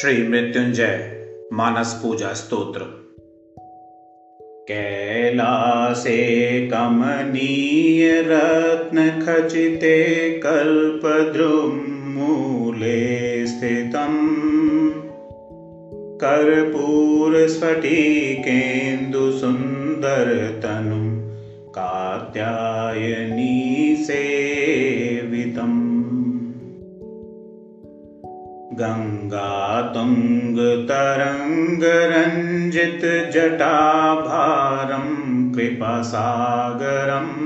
श्री मृत्युंजय मानस पूजा स्तोत्र कैलासे कमनीय रत्न खचिते कल्पद्रुमूले स्थितम्। कर्पूरस्फटिकेन्दुसुन्दरतनुं कात्यायनी गङ्गातुङ्गतरङ्गरञ्जितजटाभारं कृपासागरम्।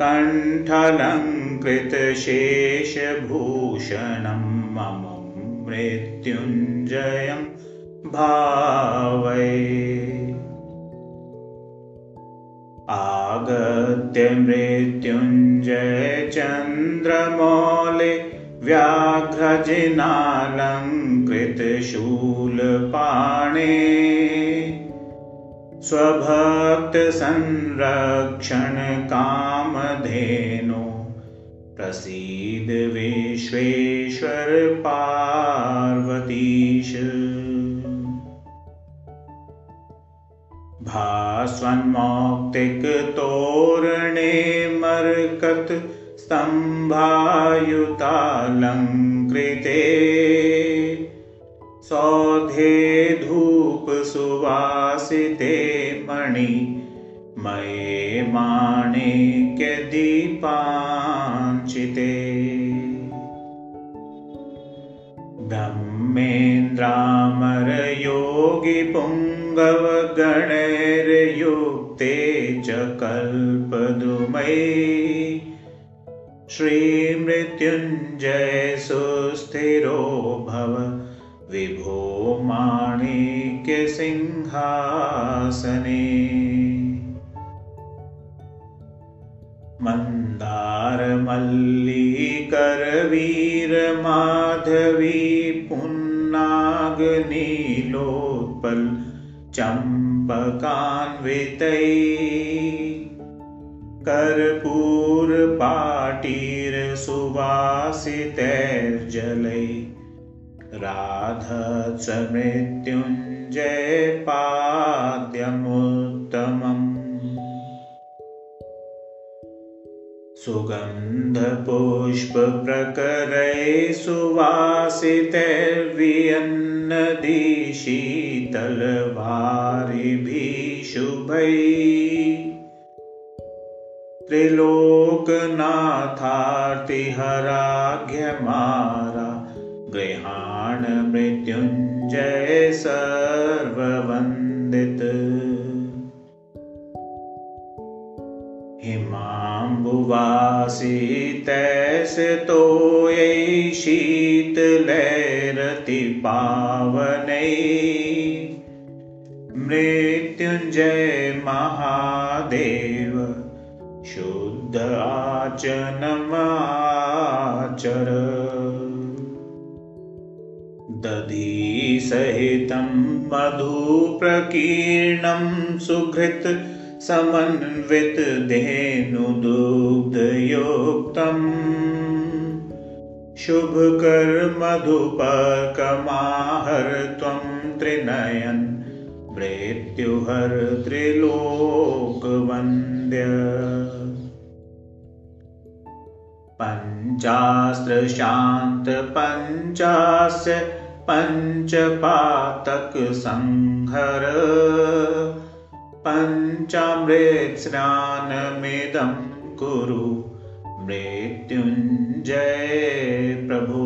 कण्ठलङ्कृतशेषभूषणं मम मृत्युञ्जयं भावै आगत्य मृत्युञ्जय चन्द्रमौले व्याघ्रजिनालङ्कृतशूलपाणे स्वभक्तसंरक्षणकामधेनो प्रसीद विश्वेश्वर पार्वतीश। भास्वन्मौक्तिकतोरणे मर्कत स्तम्भायुतालङ्कृते सौधे धूपसुवासिते मणि मये माणिक्यदीपाञ्चिते ब्रह्मेन्द्रामरयोगिपुङ्गवगणैर्युक्ते च कल्पद्रुमये श्रीमृत्युञ्जय सुस्थिरो भव विभो माणिक्यसिंहासने मन्दारमल्लिकरवीरमाधवी पुन्नागनीलोत्पल चम्पकान्वितै कर्पूरपाटीरसुवासितैर्जलै राधत्स मृत्युञ्जयपाद्यमुत्तमम् सुगन्धपुष्पप्रकरै सुवासितैर्वियन्नदिशीतलवारिभिः शुभैः त्रिलोकनाथार्तिहराघ्यमारा गृहाण मृत्युञ्जय सर्ववन्दित हिमाम्बुवासितैस्तोयै शीतलैरतिपावनै मृत्युञ्जय महादेव शुद्ध आचनमाचर दधिसहितं मधुप्रकीर्णं सुघृत समन्वितधेनुदुग्धयुक्तम् शुभकर्मधुपकमाहर त्वं त्रिनयन् मृत्युहर त्रिलोकवन्द्य पञ्चास्त्रशान्तपञ्चास्य पञ्चपातकसंहर। पञ्चामृत्स्नानमिदं कुरु मृत्युञ्जय प्रभु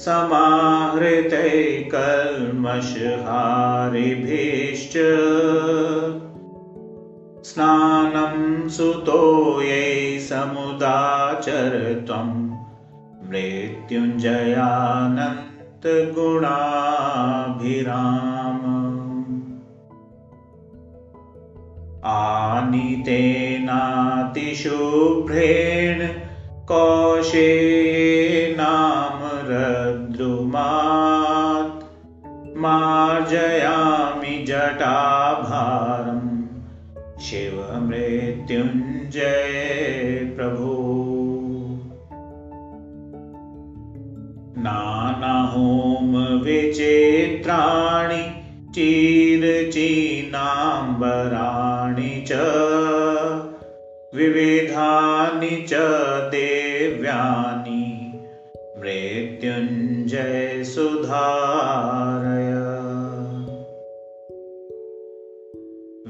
जगत्रैख्यातसमस्ततीर्थ समाहृतैकल्मषहारिभिश्च। स्नानं सुतोयै समुदाचर त्वं मृत्युञ्जयानन्तगुणाभिराम आनीतेनातिशुभ्रेण कौशेनामरद्रुमात् मार्जयामि जटाभारं शिव मृत्युञ्जय प्रभु। नानाहोम विचित्राणि चीरचीनाम्बराणि च विविधानि च देव्यानि। मृत्युञ्जय सुधारय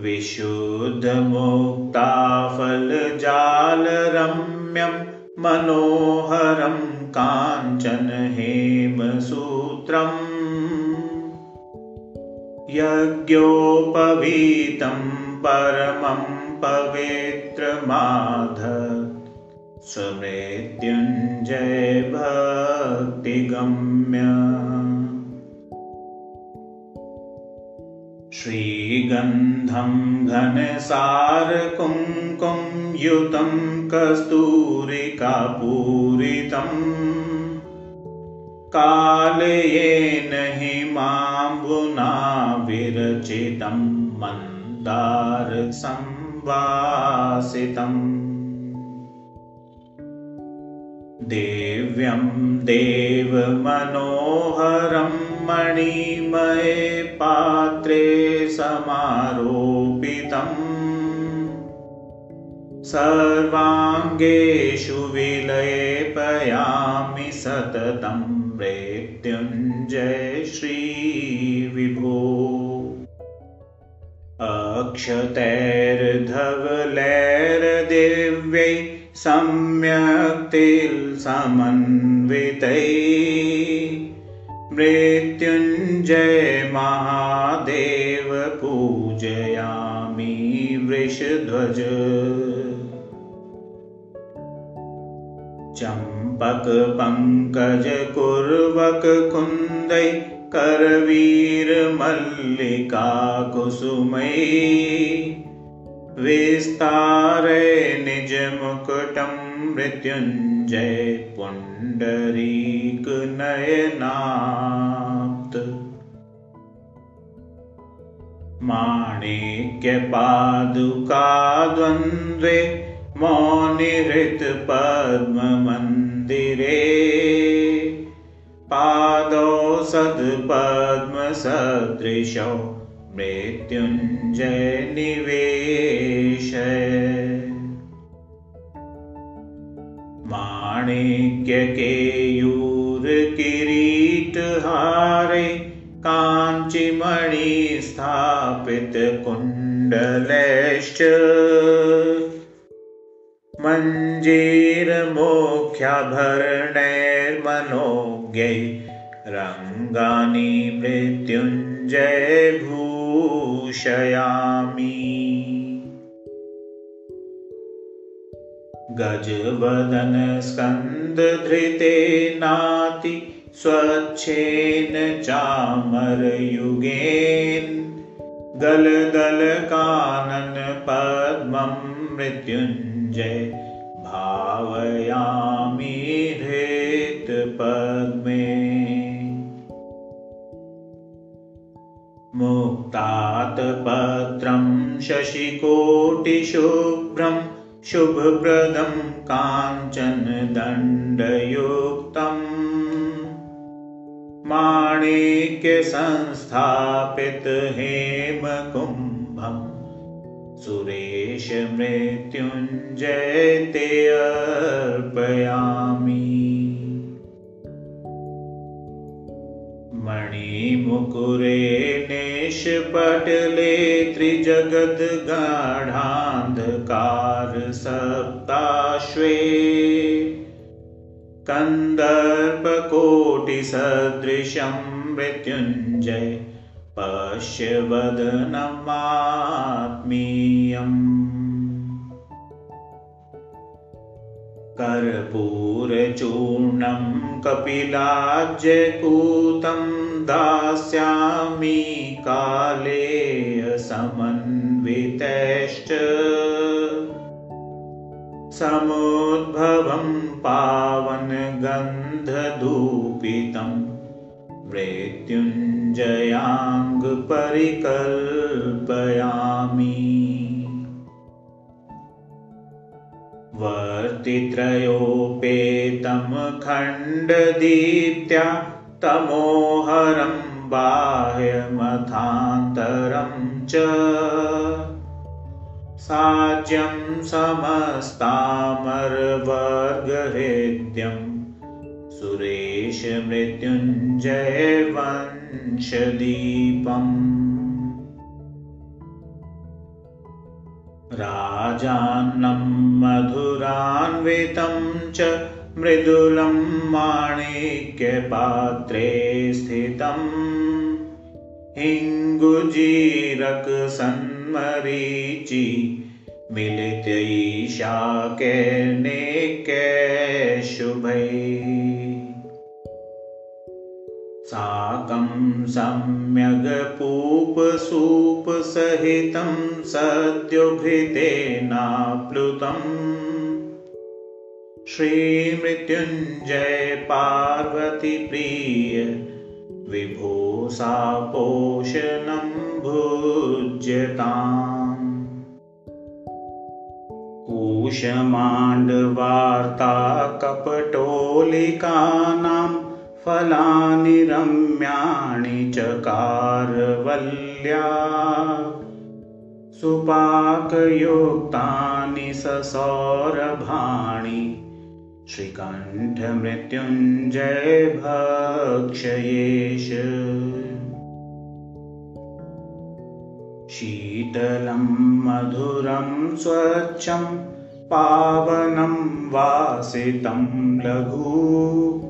विशुद्धमुक्ताफलजालरम्यं मनोहरं काञ्चनहेमसूत्रम् यज्ञोपवीतं परमं पवित्रमाध स्वमृत्युञ्जय भक्तिगम्य श्रीगन्धं घनसारकुङ्कुं युतं कस्तूरिकापूरितम्। कालयेन हि माम्बुना विरचितं मन्दारसंवासितम्। देव्यं देवमनोहरं मणिमये पात्रे समारोपितम्। सर्वाङ्गेषु विलेपयामि सततं मृत्युञ्जय श्रीविभो अक्षतैर्धवलैर्दिव्यै सम्यक्तिल्समन्वितै मृत्युञ्जय महादेव पूजयामि वृषध्वज चम्पकपङ्कजकुर्वककुन्दै करवीरमल्लिकाकुसुमै विस्तारे निजमुकुटं मृत्युञ्जय माणिक्यपादुकाद्वन्द्वे मौनिहृत्पद्ममन्दिरे पादौ सद्पद्मसदृशौ मृत्युञ्जय निवेश माणिक्यकेयूरकिरीटहारे काञ्चिमणिस्थापितकुण्डलैश्च मञ्जीरमोख्याभरणैर्मनोज्ञै रङ्गानि मृत्युञ्जय भूषयामि गजवदनस्कन्दधृतेनाति स्वच्छेन चामरयुगेन् गलगलकाननपद्मं मृत्युञ्जय भावयामि हृत्पद्मे मुक्तातपत्रं शशिकोटिशुभ्रं शुभप्रदं काञ्चनदण्डयुक्तम् माणिक्यसंस्थापितहेमकुम्भम् सुरेशमृत्युञ्जय ते अर्पयामि। मणिमुकुरे निष्पटले त्रिजगद्गाढान्धकारसप्ताश्वे कन्दर्पकोटिसदृशं मृत्युञ्जय पश्यवदनमात्मीयम्। कर्पूरचूर्णं कपिलाज्यपूतं दास्यामि कालेयसमन्वितैश्च समुद्भवं पावनगन्धधूपितं मृत्युञ्जयाङ्गपरिकल्पयामि। वर्तित्रयोपेतं खण्डदीप्त्या तमोहरं बाह्यमथान्तरं च साज्यं समस्तामर्वर्गहृद्यं सुरेशमृत्युञ्जयवंशदीपम् राजान्नं मधुरान्वितं च मृदुलं माणिक्यपात्रे स्थितम्। हिङ्गुजीरकसन्मरीचि मिलितैशाकेर्नेकैशुभै साकं सम्यग्पूपसूपसहितं सद्योघृतेनाप्लुतम् श्रीमृत्युञ्जय पार्वतीप्रिय विभो सा पोषणं भुज्यताम् कुशमाण्डवार्ता कपटोलिकानां फलानि रम्याणि चकारवल्या सुपाकयुक्तानि ससौरभाणि श्रीकण्ठमृत्युञ्जय भक्षयेश शीतलं मधुरं स्वच्छं पावनं वासितं लघु।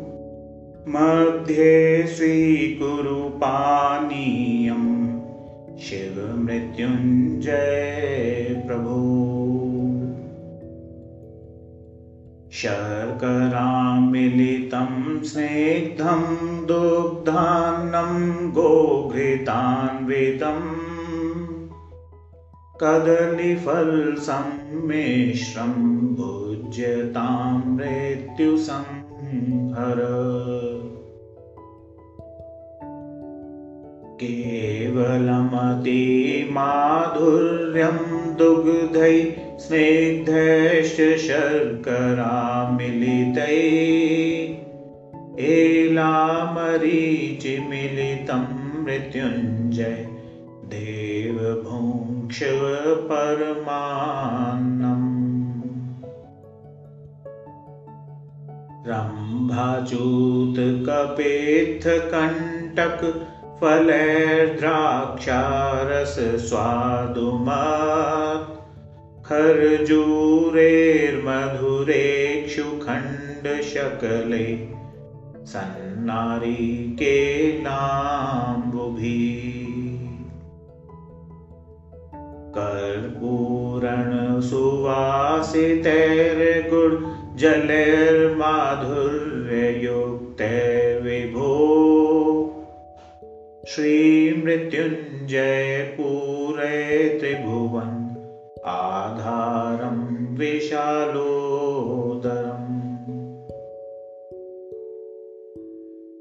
मध्ये स्वीकुरु पानीयं शिवमृत्युञ्जय प्रभु शर्करामिलितं स्नेग्धं दुग्धान्नं गोघृतान्वितम् कदलीफलसम्मिश्रं भुज्यतां मृत्युसंहर केवलमतिमाधुर्यं दुग्धै स्निग्धैश्च शर्करामिलितै। एलामरीचिमिलितं मृत्युञ्जय देवभुङ्क्ष परमान्नम् रम्भाचूतकपेत्थकण्टक फलैर्द्राक्षारसस्वादुमात् खर्जूरेर्मधुरेक्षुखण्डशकले सन्नारिकेलाम्बुभिः कर्पूरणसुवासितैर्गुड्जलैर्माधुर्ययुक्तैर्विभो श्रीमृत्युञ्जय पूरे त्रिभुवन् आधारं विशालोदरम्।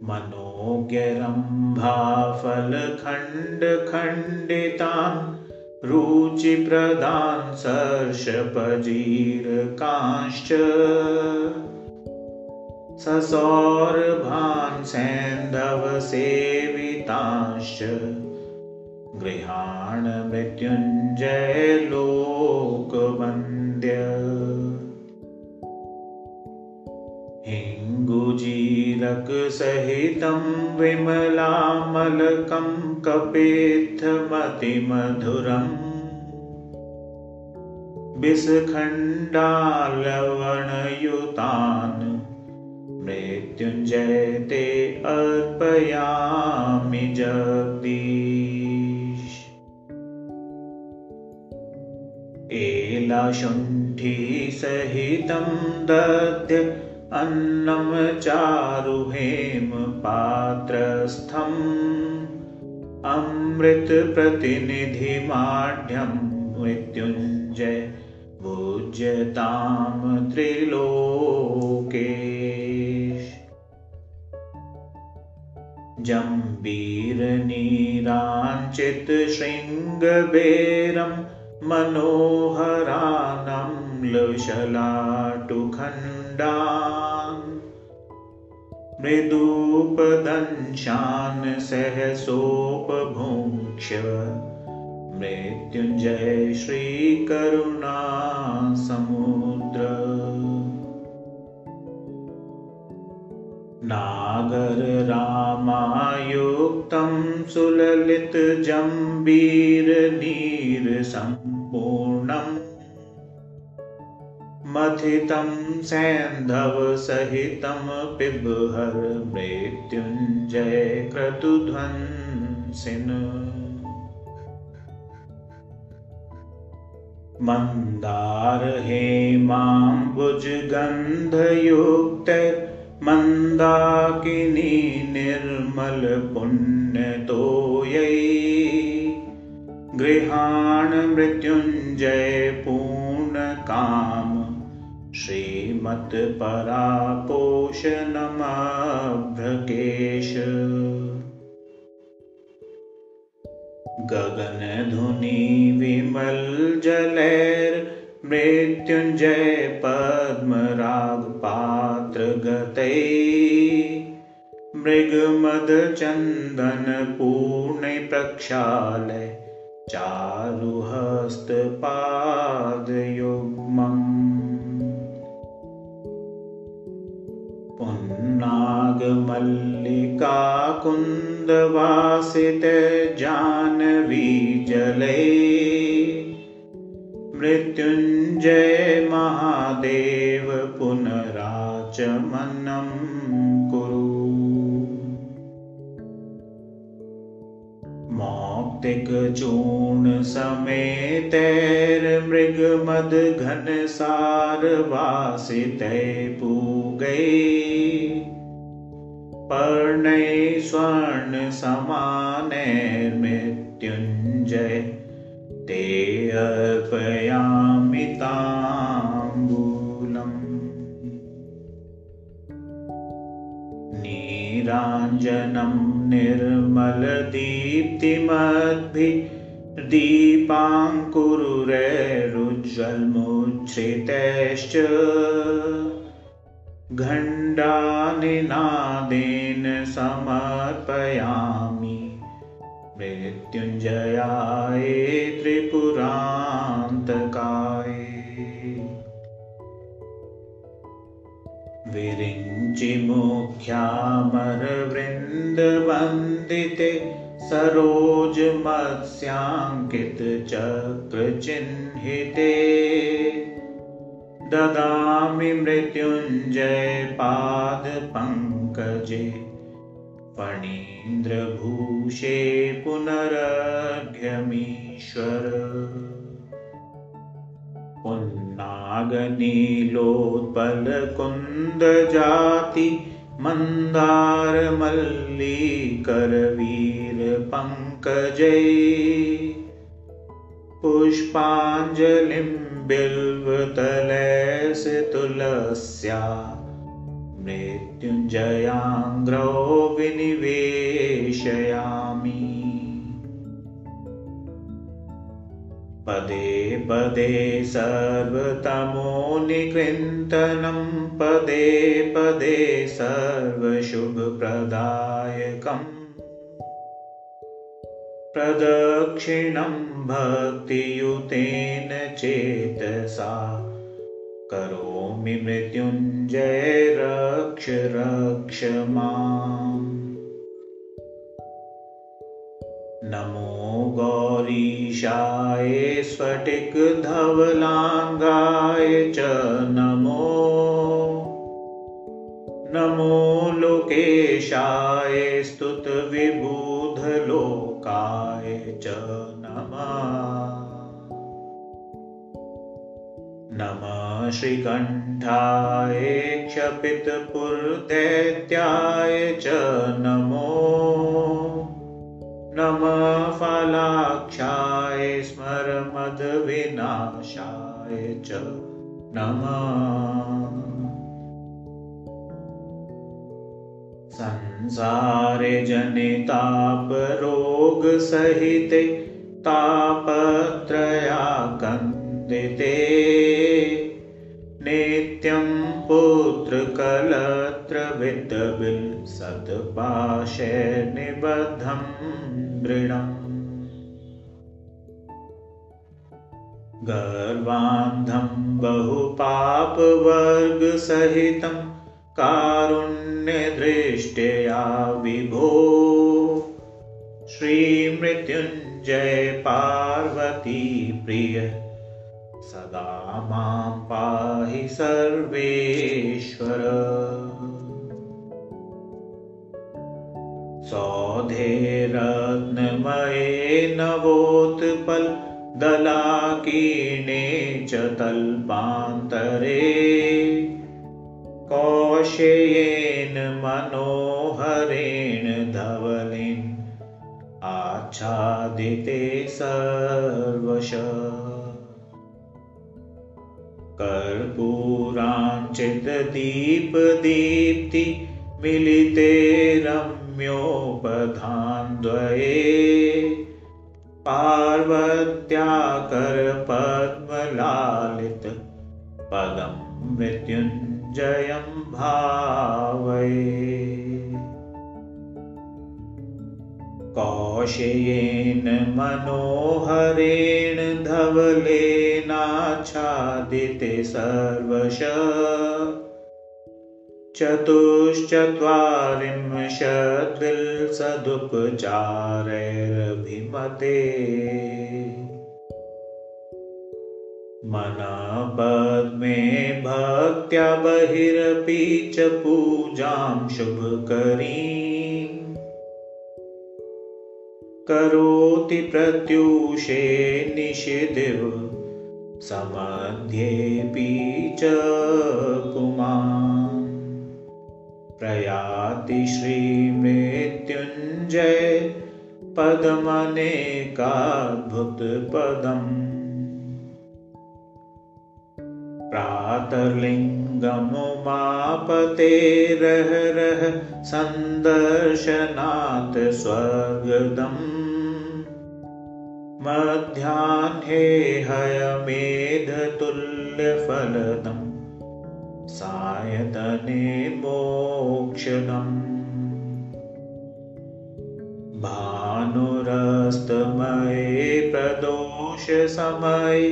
मनोज्ञरम्भाफलखण्डखण्डितान् रुचिप्रदान् सर्षपजीरकांश्च। ससौरभान् सैन्धवसेवितांश्च गृहाण मृत्युञ्जयलोकवन्द्य। हिङ्गुजीरकसहितं विमलामलकं कपेत्थमतिमधुरम् विषखण्डालवणयुतान् मृत्युञ्जय ते अर्पयामि जगदीश। एलाशुण्ठीसहितं दद्य अन्नं चारुहेम पात्रस्थम् अमृतप्रतिनिधिमाढ्यं मृत्युञ्जय भुज्यतां त्रिलोके जम्बीरनीराञ्चितशृङ्गबेरं मनोहरानम्लशलाटुखण्डान् मृदूपदंशान् सहसोपभुङ्क्ष्य मृत्युञ्जय श्रीकरुणा समुद्र। नागररामायुक्तं सुललितजम्बीरनीरसम्पूर्णम् मथितं सैन्धवसहितं पिबहर मृत्युञ्जय क्रतुध्वंसिन् मन्दारहेमाम्बुजगन्धयुक्त मन्दाकिनी निर्मलपुण्यतोयै गृहाण मृत्युञ्जय पूर्णकाम श्रीमत्परापोषणमभ्रकेश। गगनधुनि विमलजलैर्मृत्युञ्जय पद्मरागपात्रगतै मृगमदचन्दनपूर्णे प्रक्षालय चारुहस्तपादयुग्मम् पुन्नागमल्लिकाकुन्दवासितजाह्नवीजले मृत्युञ्जय महादेव पुनराचमनं कुरु मौक्तिकचूर्णसमेतैर्मृगमदघनसारवासितै पूगै पर्णै स्वर्णसमानैर्मृत्युञ्जय ते अर्पयामि ताम्बूलम्। नीराञ्जनं निर्मलदीप्तिमद्भिर्दीपाङ्कुरुरैरुज्ज्वलमुच्छ्रितैश्च घण्डानिनादेन समर्पयामि। मृत्युञ्जयाय त्रिपुरान्तकाय। विरिञ्चिमुख्यामरवृन्दवन्दिते सरोजमत्स्याङ्कितचक्रचिह्निते ददामि मृत्युञ्जय पादपङ्कजे फणीन्द्रभूषे पुनरर्घ्यमीश्वर पुन्नागनीलोत्पलकुन्दजाति मन्दारमल्लीकरवीरपङ्कजै। पुष्पाञ्जलिं बिल्वतलयसतुलस्या मृत्युञ्जयाङ्ग्रौ विनिवेशयामि। पदे पदे सर्वतमोनिकृन्तनं पदे पदे सर्वशुभप्रदायकम् प्रदक्षिणं भक्तियुतेन चेतसा। करोमि मृत्युञ्जय रक्ष रक्ष माम्। नमो गौरीशाय स्फटिकधवलाङ्गाय च नमो। नमो लोकेशाय स्तुतविबुधलोकाय च नमः। श्रीकण्ठाय क्षपितपुरदैत्याय च नमो। नमः फलाक्षाय स्मरमदविनाशाय च नमः संसारे जनितापरोगसहिते तापत्रया कन्दिते नित्यं सत्पाशे निबद्धं दृढम् गर्वान्धं बहुपापवर्गसहितं कारुण्यदृष्ट्या विभो। श्रीमृत्युञ्जय पार्वती प्रिय सदा मां पाहि सर्वेश्वर। सौधेरत्नमये नवोत्पल दलाकीर्णे च तल्पान्तरे कौशेयेन मनोहरेण धवलिन् आच्छादिते सर्वश। कर्पूराञ्चितदीपदीप्ति मिलिते रम्योपधान्द्वये पार्वत्याकरपद्मलालित पदं मृत्युञ्जयं भावये। कौशेयेन मनोहरेण धवलेनाच्छादिते सर्वश। चतुश्चत्वारिंशद्विल्सदुपचारैरभिमते मनपद्मे भक्त्या बहिरपि च पूजां शुभकरीम् करोति प्रत्यूषे निषिदिव समध्येऽपि च पुमान् प्रयाति श्रीमृत्युञ्जय पदमनेकाद्भुतपदम् प्रातर्लिङ्गमुमापतेरहरः सन्दर्शनात् स्वर्गदम् मध्याह्ने हयमेधतुल्यफलदम् सायतने मोक्षदम् भानुरस्तमये प्रदोषसमये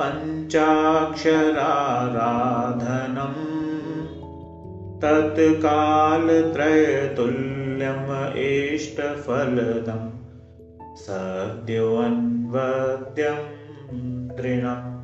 पञ्चाक्षराराधनम्। तत्कालत्रयतुल्यम् इष्टफलदम्। सद्योऽन्वद्यं दृढम्